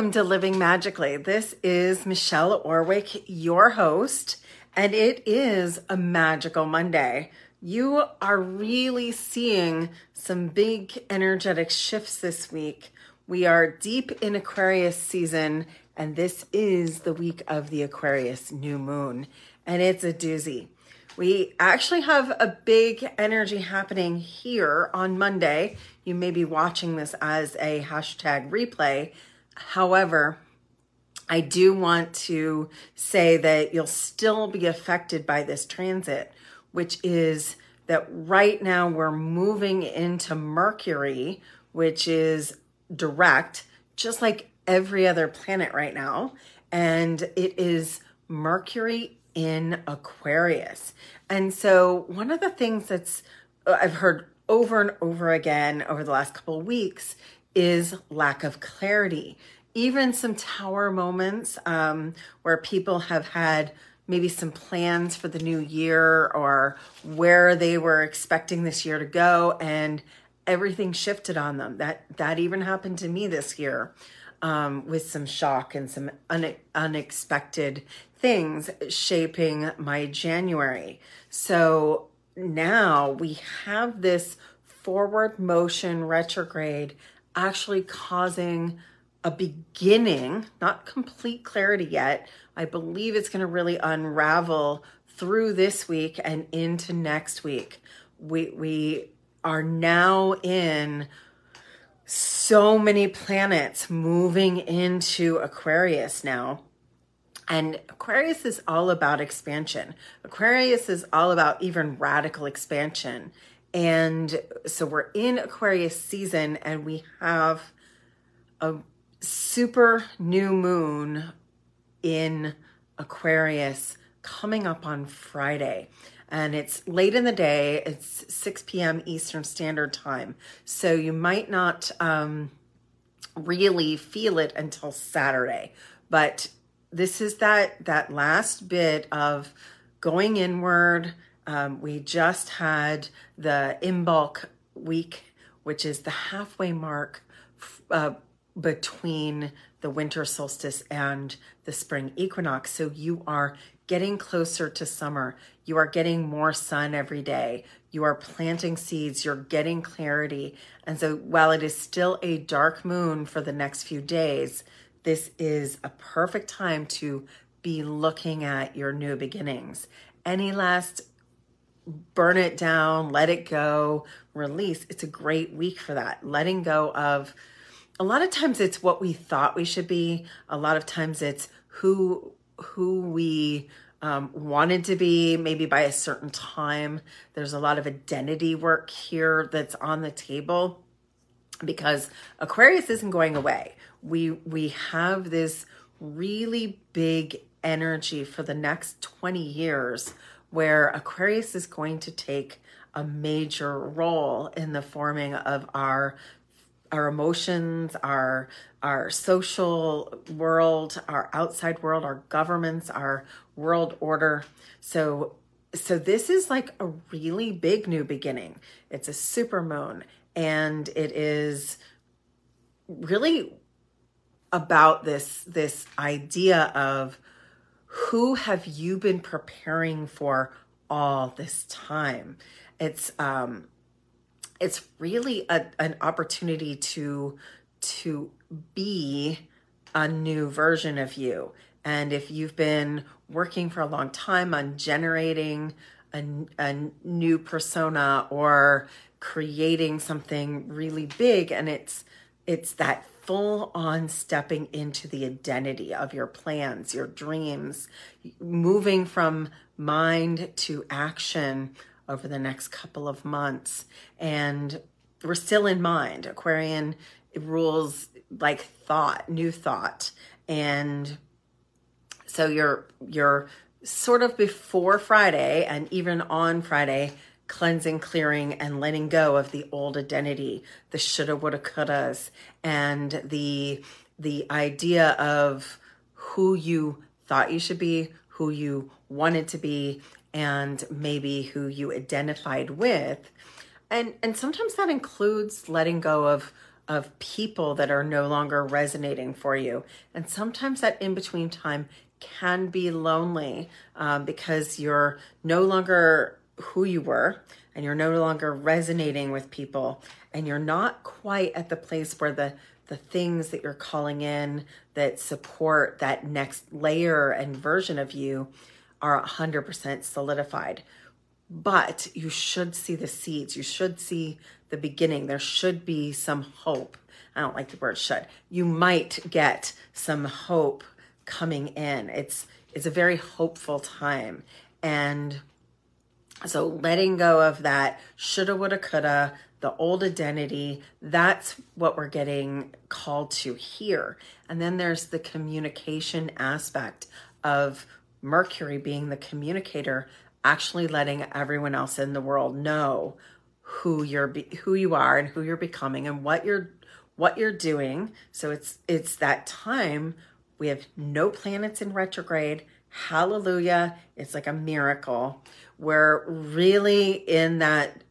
welcome to Living Magically. This is Michelle Orwick, your host, and it is a magical Monday. You are really seeing some big energetic shifts this week. We are deep in Aquarius season, and this is the week of the Aquarius new moon, and it's a doozy. We actually have a big energy happening here on Monday. You may be watching this as a hashtag replay. However, I do want to say that you'll still be affected by this transit, which is that right now we're moving into Mercury, which is direct, just like every other planet right now. And it is Mercury in Aquarius. And so, one of the things that's uh, I've heard over and over again over the last couple of weeks is lack of clarity. Even some tower moments um, where people have had maybe some plans for the new year or where they were expecting this year to go, and everything shifted on them. That that even happened to me this year um, with some shock and some un- unexpected things shaping my January. So now we have this forward motion retrograde actually causing a beginning, not complete clarity yet. I believe it's going to really unravel through this week and into next week. We we are now in so many planets moving into Aquarius now. And Aquarius is all about expansion. Aquarius is all about even radical expansion. And so we're in Aquarius season and we have a super new moon in Aquarius coming up on Friday and it's late in the day. It's 6 p.m. Eastern Standard Time. So you might not um, really feel it until Saturday. But this is that that last bit of going inward. Um, we just had the Imbolc week, which is the halfway mark uh, between the winter solstice and the spring equinox. So you are getting closer to summer. You are getting more sun every day. You are planting seeds. You're getting clarity. And so while it is still a dark moon for the next few days, this is a perfect time to be looking at your new beginnings. Any last burn it down, let it go, release. It's a great week for that. Letting go of a lot of times it's what we thought we should be. A lot of times it's who who we um, wanted to be, maybe by a certain time. There's a lot of identity work here that's on the table because Aquarius isn't going away. We we have this really big energy for the next 20 years where Aquarius is going to take a major role in the forming of our our emotions, our our social world, our outside world, our governments, our world order. So so this is like a really big new beginning. It's a super moon and it is really about this this idea of who have you been preparing for all this time. It's um it's really a, an opportunity to to be a new version of you and if you've been working for a long time on generating a, a new persona or creating something really big and it's it's that full on stepping into the identity of your plans, your dreams, moving from mind to action over the next couple of months. And we're still in mind. Aquarian rules like thought, new thought. And so you're you're sort of before Friday and even on Friday cleansing, clearing, and letting go of the old identity, the shoulda, woulda, couldas, and the the idea of who you thought you should be, who you wanted to be, and maybe who you identified with. And and sometimes that includes letting go of of people that are no longer resonating for you. And sometimes that in between time can be lonely um, because you're no longer who you were and you're no longer resonating with people and you're not quite at the place where the the things that you're calling in that support that next layer and version of you are 100% solidified. But you should see the seeds. You should see the beginning. There should be some hope. I don't like the word should. You might get some hope coming in. It's it's a very hopeful time. And so letting go of that shoulda, woulda, coulda, the old identity, that's what we're getting called to here. And then there's the communication aspect of Mercury being the communicator, actually letting everyone else in the world know who you're who you are and who you're becoming and what you're what you're doing. So it's it's that time we have no planets in retrograde. Hallelujah. It's like a miracle. We're really in that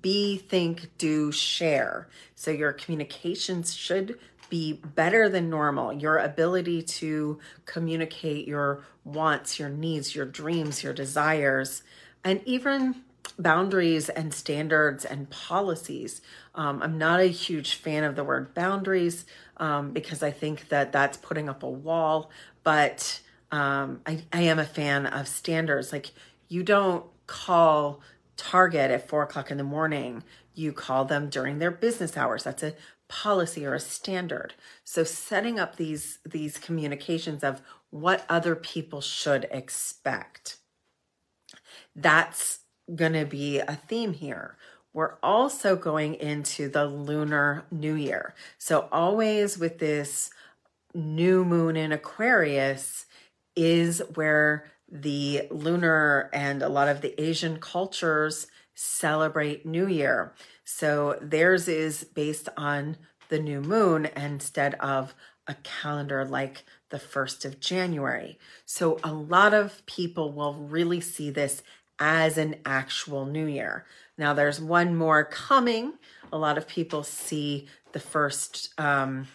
be, think, do, share. So your communications should be better than normal. Your ability to communicate your wants, your needs, your dreams, your desires, and even boundaries and standards and policies. Um, I'm not a huge fan of the word boundaries um, because I think that that's putting up a wall, but um, I, I am a fan of standards. Like you don't call Target at four o'clock in the morning. You call them during their business hours. That's a policy or a standard. So setting up these these communications of what other people should expect. That's going to be a theme here. We're also going into the lunar new year. So always with this new moon in Aquarius is where the lunar and a lot of the Asian cultures celebrate New Year. So theirs is based on the new moon instead of a calendar like the 1st of January. So a lot of people will really see this as an actual new year. Now there's one more coming. A lot of people see the first um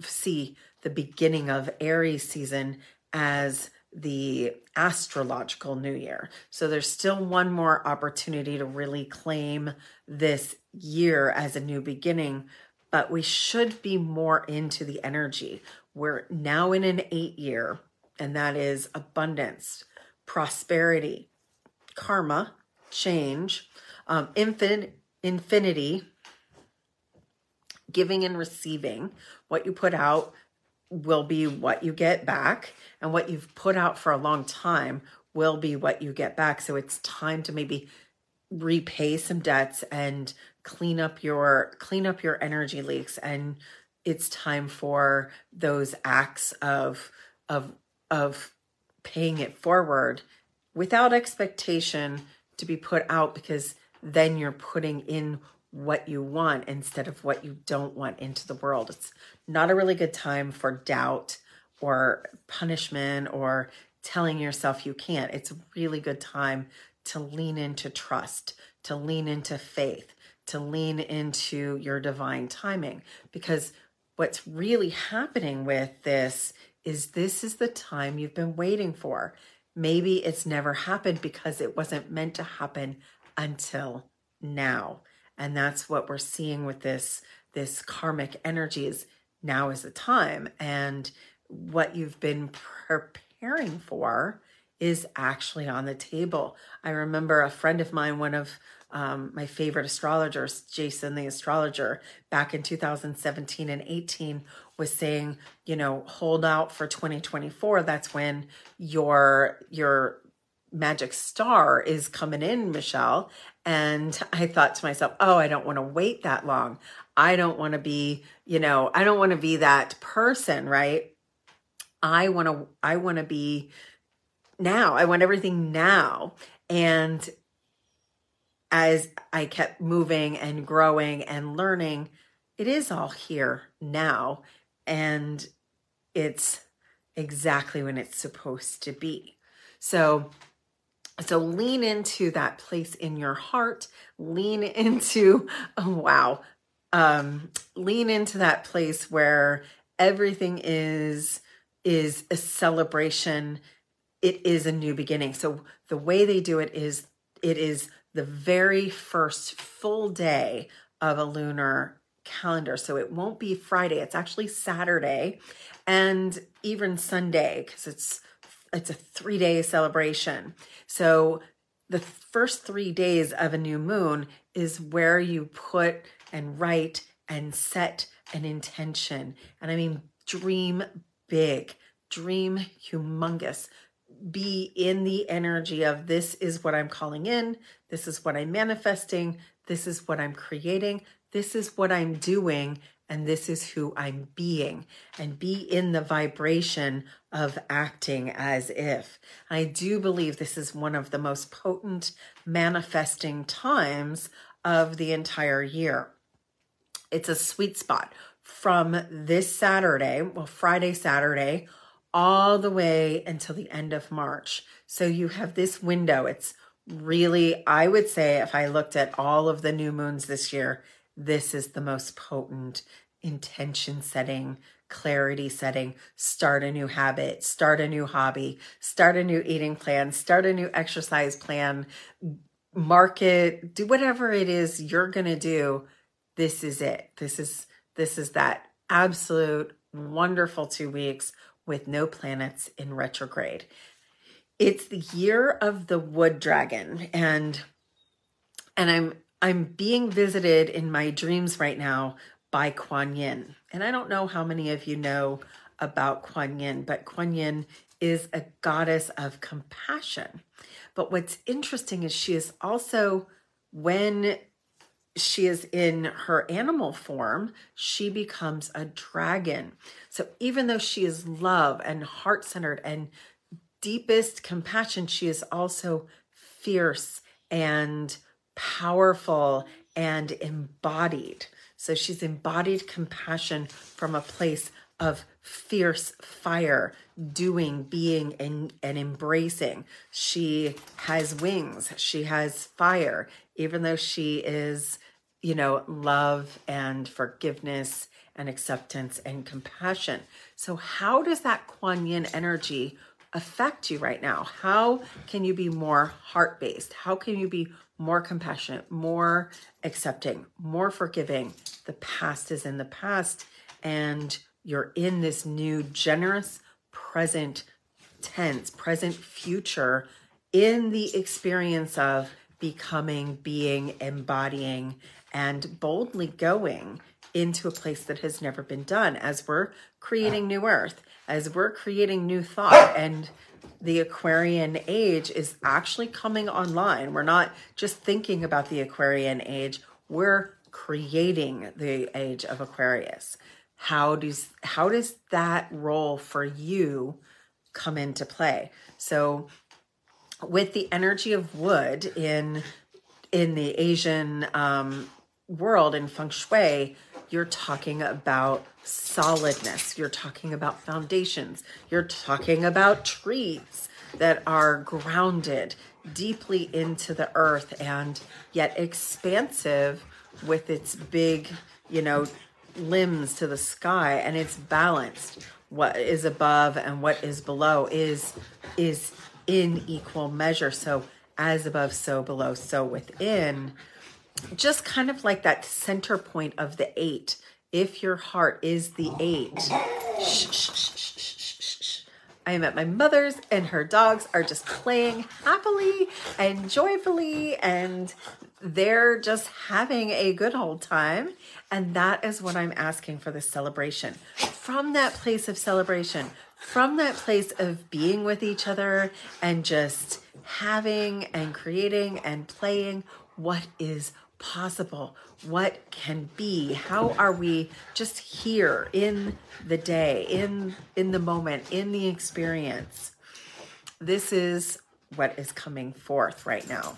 see the beginning of Aries season as the astrological new year. So there's still one more opportunity to really claim this year as a new beginning, but we should be more into the energy. We're now in an eight year, and that is abundance, prosperity, karma, change, um, infin- infinity, giving and receiving. What you put out will be what you get back and what you've put out for a long time will be what you get back so it's time to maybe repay some debts and clean up your clean up your energy leaks and it's time for those acts of of of paying it forward without expectation to be put out because then you're putting in what you want instead of what you don't want into the world. It's not a really good time for doubt or punishment or telling yourself you can't. It's a really good time to lean into trust, to lean into faith, to lean into your divine timing. Because what's really happening with this is this is the time you've been waiting for. Maybe it's never happened because it wasn't meant to happen until now and that's what we're seeing with this this karmic energies now is the time and what you've been preparing for is actually on the table i remember a friend of mine one of um, my favorite astrologers jason the astrologer back in 2017 and 18 was saying you know hold out for 2024 that's when your your magic star is coming in, Michelle. And I thought to myself, oh, I don't want to wait that long. I don't want to be, you know, I don't want to be that person, right? I want to, I want to be now. I want everything now. And as I kept moving and growing and learning, it is all here now. And it's exactly when it's supposed to be. So so lean into that place in your heart. Lean into, oh, wow, um, lean into that place where everything is is a celebration. It is a new beginning. So the way they do it is it is the very first full day of a lunar calendar. So it won't be friday it's actually saturday and even sunday because it's it's a three day celebration. So the first three days of a new moon is where you put and write and set an intention and i mean dream big dream humongous be in the energy of this is what I'm calling in, this is what I'm manifesting, this is what I'm creating, this is what I'm doing, and this is who I'm being, and be in the vibration of acting as if. I do believe this is one of the most potent manifesting times of the entire year. It's a sweet spot from this Saturday, well, Friday, Saturday, all the way until the end of March. So you have this window. It's really, I would say, if I looked at all of the new moons this year, this is the most potent intention setting, clarity setting, start a new habit, start a new hobby, start a new eating plan, start a new exercise plan, market, do whatever it is you're going to do. This is it. This is this is that absolute wonderful 2 weeks with no planets in retrograde. It's the year of the wood dragon and and I'm I'm being visited in my dreams right now by Kuan Yin. And I don't know how many of you know about Kuan Yin, but Kuan Yin is a goddess of compassion. But what's interesting is she is also when she is in her animal form, she becomes a dragon. So even though she is love and heart centered and deepest compassion, she is also fierce and powerful and embodied. So she's embodied compassion from a place of fierce fire, doing, being, and, and embracing. She has wings, she has fire, even though she is, you know, love and forgiveness and acceptance and compassion. So, how does that Kuan Yin energy affect you right now? How can you be more heart based? How can you be more compassionate, more accepting, more forgiving? The past is in the past, and you're in this new, generous, present tense, present future in the experience of becoming, being, embodying, and boldly going into a place that has never been done as we're creating new earth, as we're creating new thought. And the Aquarian age is actually coming online. We're not just thinking about the Aquarian age, we're creating the age of Aquarius. How does how does that role for you come into play? So with the energy of wood in in the Asian um, world in feng shui, you're talking about solidness. You're talking about foundations. You're talking about trees that are grounded deeply into the earth and yet expansive with its big, you know, limbs to the sky and it's balanced. What is above and what is below is is in equal measure. So as above, so below, so within just kind of like that center point of the eight. If your heart is the eight, shh, shh, shh, I am at my mother's and her dogs are just playing happily and joyfully and they're just having a good old time. And that is what I'm asking for this celebration. From that place of celebration, from that place of being with each other and just having and creating and playing what is possible, what can be, how are we just here in the day, in in the moment, in the experience. This is what is coming forth right now.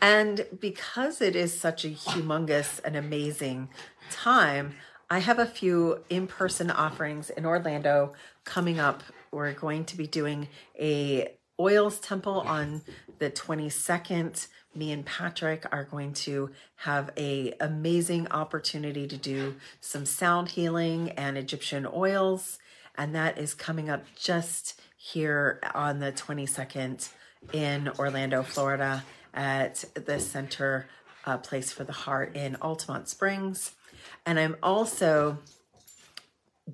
And because it is such a humongous and amazing time, I have a few in person offerings in Orlando coming up. We're going to be doing a oils temple on the 22nd, me and Patrick are going to have a amazing opportunity to do some sound healing and Egyptian oils. And that is coming up just here on the 22nd in Orlando, Florida at the Center uh, Place for the Heart in Altamonte Springs. And I'm also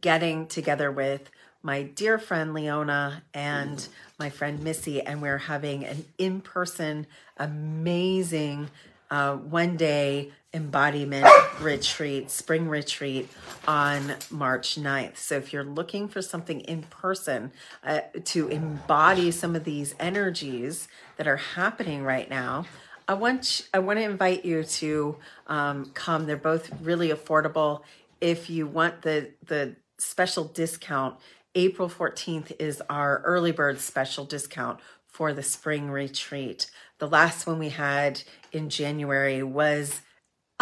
getting together with my dear friend Leona and my friend Missy, and we're having an in person, amazing uh, one day embodiment retreat, spring retreat on March 9th. So if you're looking for something in person uh, to embody some of these energies that are happening right now, I want I want to invite you to um, come. They're both really affordable. If you want the the special discount, April 14th is our early bird special discount for the spring retreat. The last one we had in January was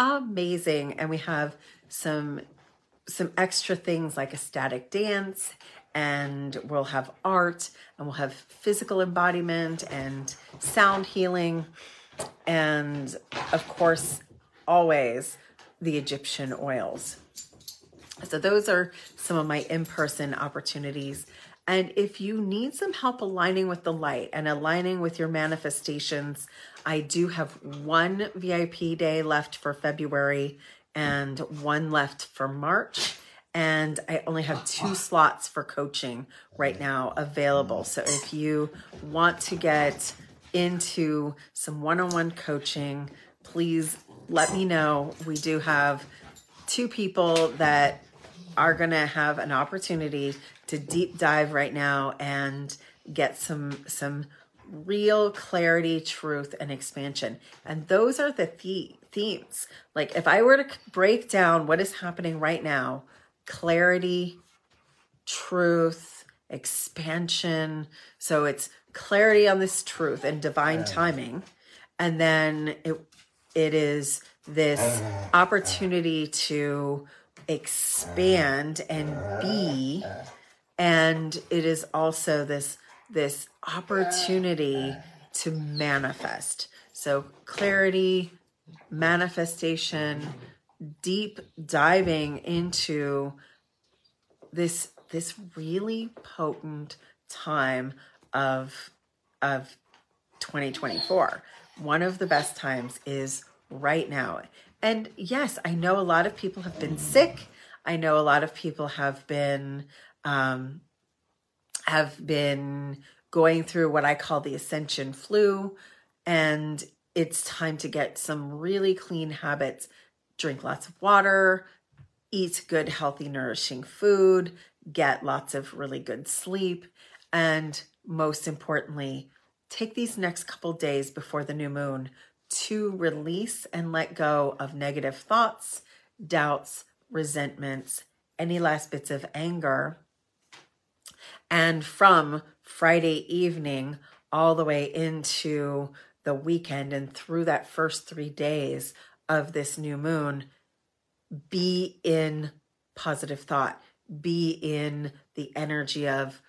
amazing and we have some some extra things like ecstatic dance and we'll have art and we'll have physical embodiment and sound healing and of course always the Egyptian oils. So those are some of my in-person opportunities. And if you need some help aligning with the light and aligning with your manifestations, I do have one VIP day left for February and one left for March. And I only have two slots for coaching right now available. So if you want to get into some one on one coaching, please let me know. We do have two people that are going to have an opportunity to deep dive right now and get some some real clarity, truth, and expansion. And those are the, the themes. Like if I were to break down what is happening right now, clarity, truth, expansion. So it's clarity on this truth and divine timing. And then it it is this opportunity to expand and be and it is also this this opportunity to manifest. So clarity manifestation deep diving into this this really potent time of of 2024 one of the best times is right now. And yes, I know a lot of people have been sick. I know a lot of people have been um, have been going through what I call the ascension flu, and it's time to get some really clean habits. Drink lots of water, eat good, healthy, nourishing food, get lots of really good sleep, and most importantly, take these next couple days before the new moon to release and let go of negative thoughts, doubts, resentments, any last bits of anger. And from Friday evening all the way into the weekend and through that first three days of this new moon, be in positive thought, be in the energy of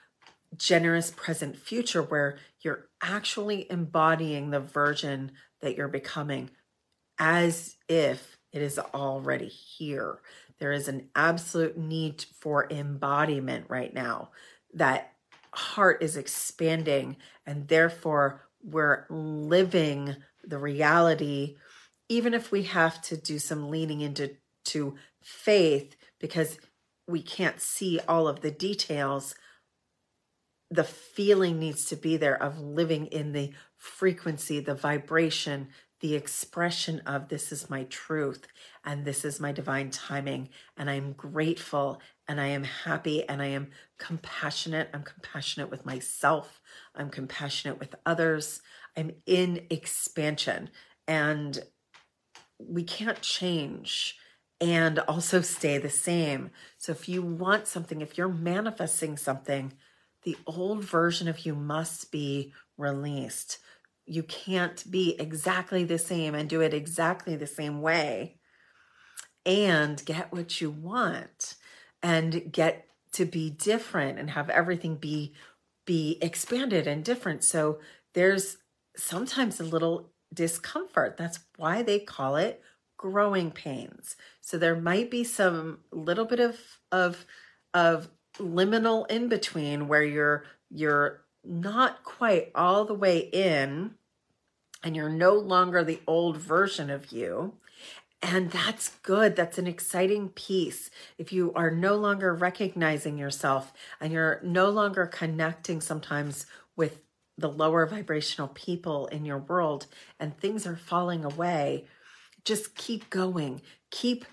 generous present future where you're actually embodying the version that you're becoming as if it is already here. There is an absolute need for embodiment right now. That heart is expanding, and therefore we're living the reality, even if we have to do some leaning into to faith because we can't see all of the details. The feeling needs to be there of living in the frequency, the vibration, the expression of this is my truth and this is my divine timing. And I'm grateful and I am happy and I am compassionate. I'm compassionate with myself. I'm compassionate with others. I'm in expansion and we can't change and also stay the same. So if you want something, if you're manifesting something, the old version of you must be released you can't be exactly the same and do it exactly the same way and get what you want and get to be different and have everything be be expanded and different so there's sometimes a little discomfort. That's why they call it growing pains. So there might be some little bit of of of liminal in between where you're you're not quite all the way in and you're no longer the old version of you. And that's good. That's an exciting piece. If you are no longer recognizing yourself and you're no longer connecting sometimes with the lower vibrational people in your world and things are falling away, just keep going. Keep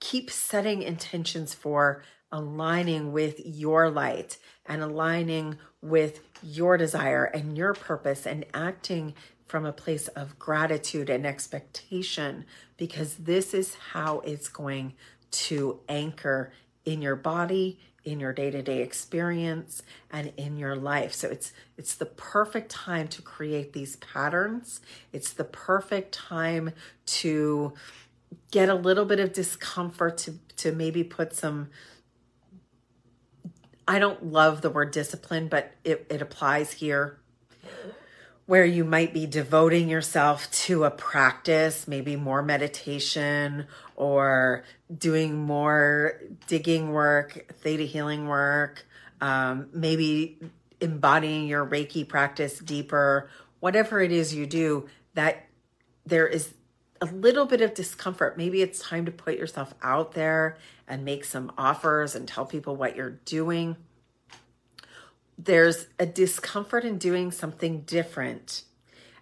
keep setting intentions for aligning with your light and aligning with your desire and your purpose and acting from a place of gratitude and expectation because this is how it's going to anchor in your body in your day-to-day experience and in your life. So it's it's the perfect time to create these patterns. It's the perfect time to get a little bit of discomfort to to maybe put some I don't love the word discipline, but it, it applies here. Where you might be devoting yourself to a practice, maybe more meditation or doing more digging work, theta healing work, um, maybe embodying your Reiki practice deeper, whatever it is you do, that there is a little bit of discomfort. Maybe it's time to put yourself out there and make some offers and tell people what you're doing. There's a discomfort in doing something different,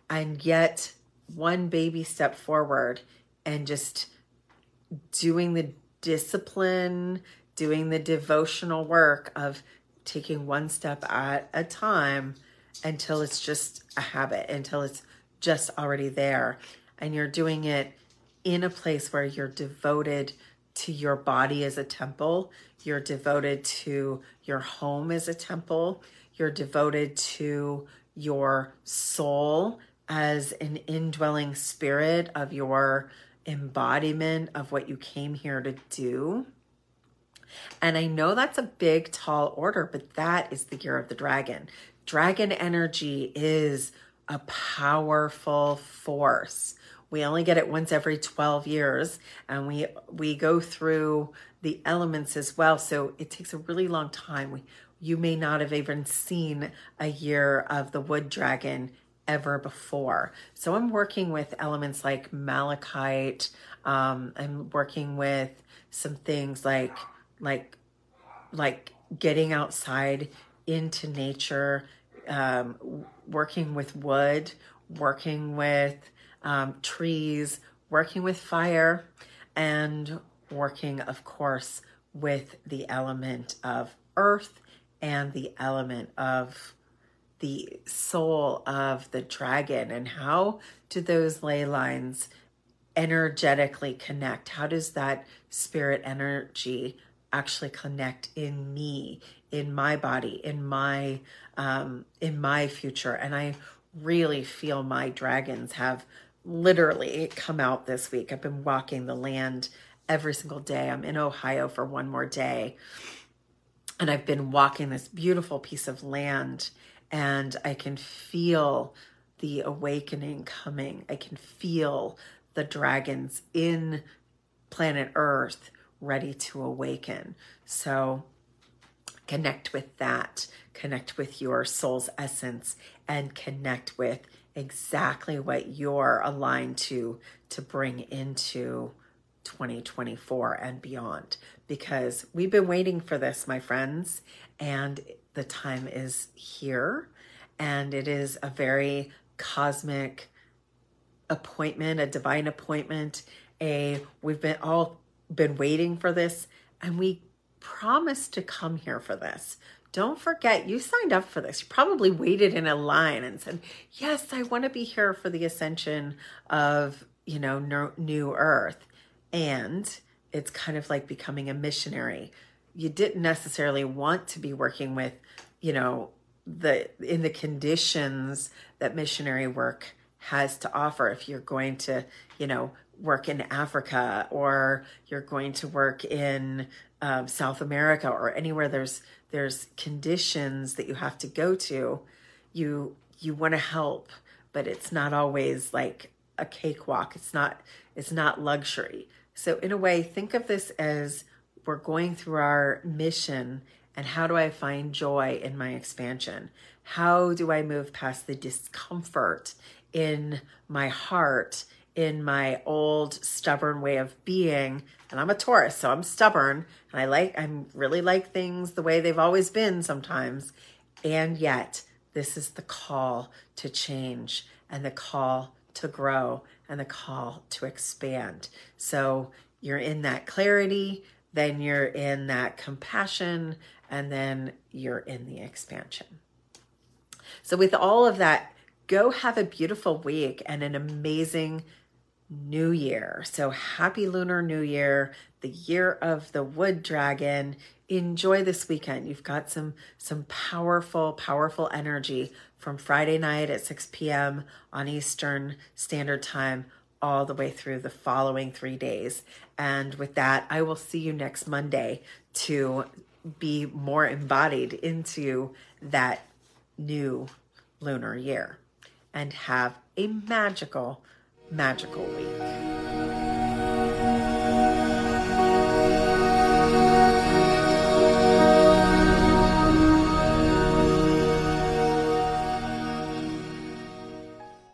and yet one baby step forward and just doing the discipline, doing the devotional work of taking one step at a time until it's just a habit, until it's just already there and you're doing it in a place where you're devoted to your body as a temple, you're devoted to your home as a temple, you're devoted to your soul as an indwelling spirit of your embodiment of what you came here to do. And I know that's a big, tall order, but that is the year of the dragon. Dragon energy is a powerful force. We only get it once every 12 years and we we go through the elements as well. So it takes a really long time. We, you may not have even seen a year of the wood dragon ever before. So I'm working with elements like malachite. Um, I'm working with some things like like like getting outside into nature, um, working with wood, working with um, trees, working with fire, and working, of course, with the element of earth and the element of the soul of the dragon. And how do those ley lines energetically connect? How does that spirit energy actually connect in me, in my body, in my um, in my future? And I really feel my dragons have literally come out this week. I've been walking the land every single day. I'm in Ohio for one more day. And I've been walking this beautiful piece of land, and I can feel the awakening coming. I can feel the dragons in planet Earth ready to awaken. So connect with that, connect with your soul's essence, and connect with exactly what you're aligned to to bring into 2024 and beyond. Because we've been waiting for this my friends and the time is here. And it is a very cosmic appointment a divine appointment a we've been all been waiting for this and we promised to come here for this don't forget you signed up for this. You probably waited in a line and said, "Yes, I want to be here for the ascension of, you know, new earth." And it's kind of like becoming a missionary. You didn't necessarily want to be working with, you know, the in the conditions that missionary work has to offer if you're going to, you know, work in Africa or you're going to work in um, South America or anywhere there's there's conditions that you have to go to, you you want to help but it's not always like a cakewalk. It's not it's not luxury. So in a way, think of this as we're going through our mission and how do I find joy in my expansion? How do I move past the discomfort in my heart, in my old stubborn way of being? And I'm a Taurus, so I'm stubborn and I like I'm really like things the way they've always been sometimes. And yet, this is the call to change and the call to grow and the call to expand. So you're in that clarity, then you're in that compassion, and then you're in the expansion. So, with all of that, go have a beautiful week and an amazing new year. So, happy Lunar New Year, the year of the wood dragon. Enjoy this weekend. You've got some some powerful powerful energy from Friday night at 6 p.m. on Eastern Standard Time all the way through the following 3 days. And with that, I will see you next Monday to be more embodied into that new lunar year and have a magical magical week.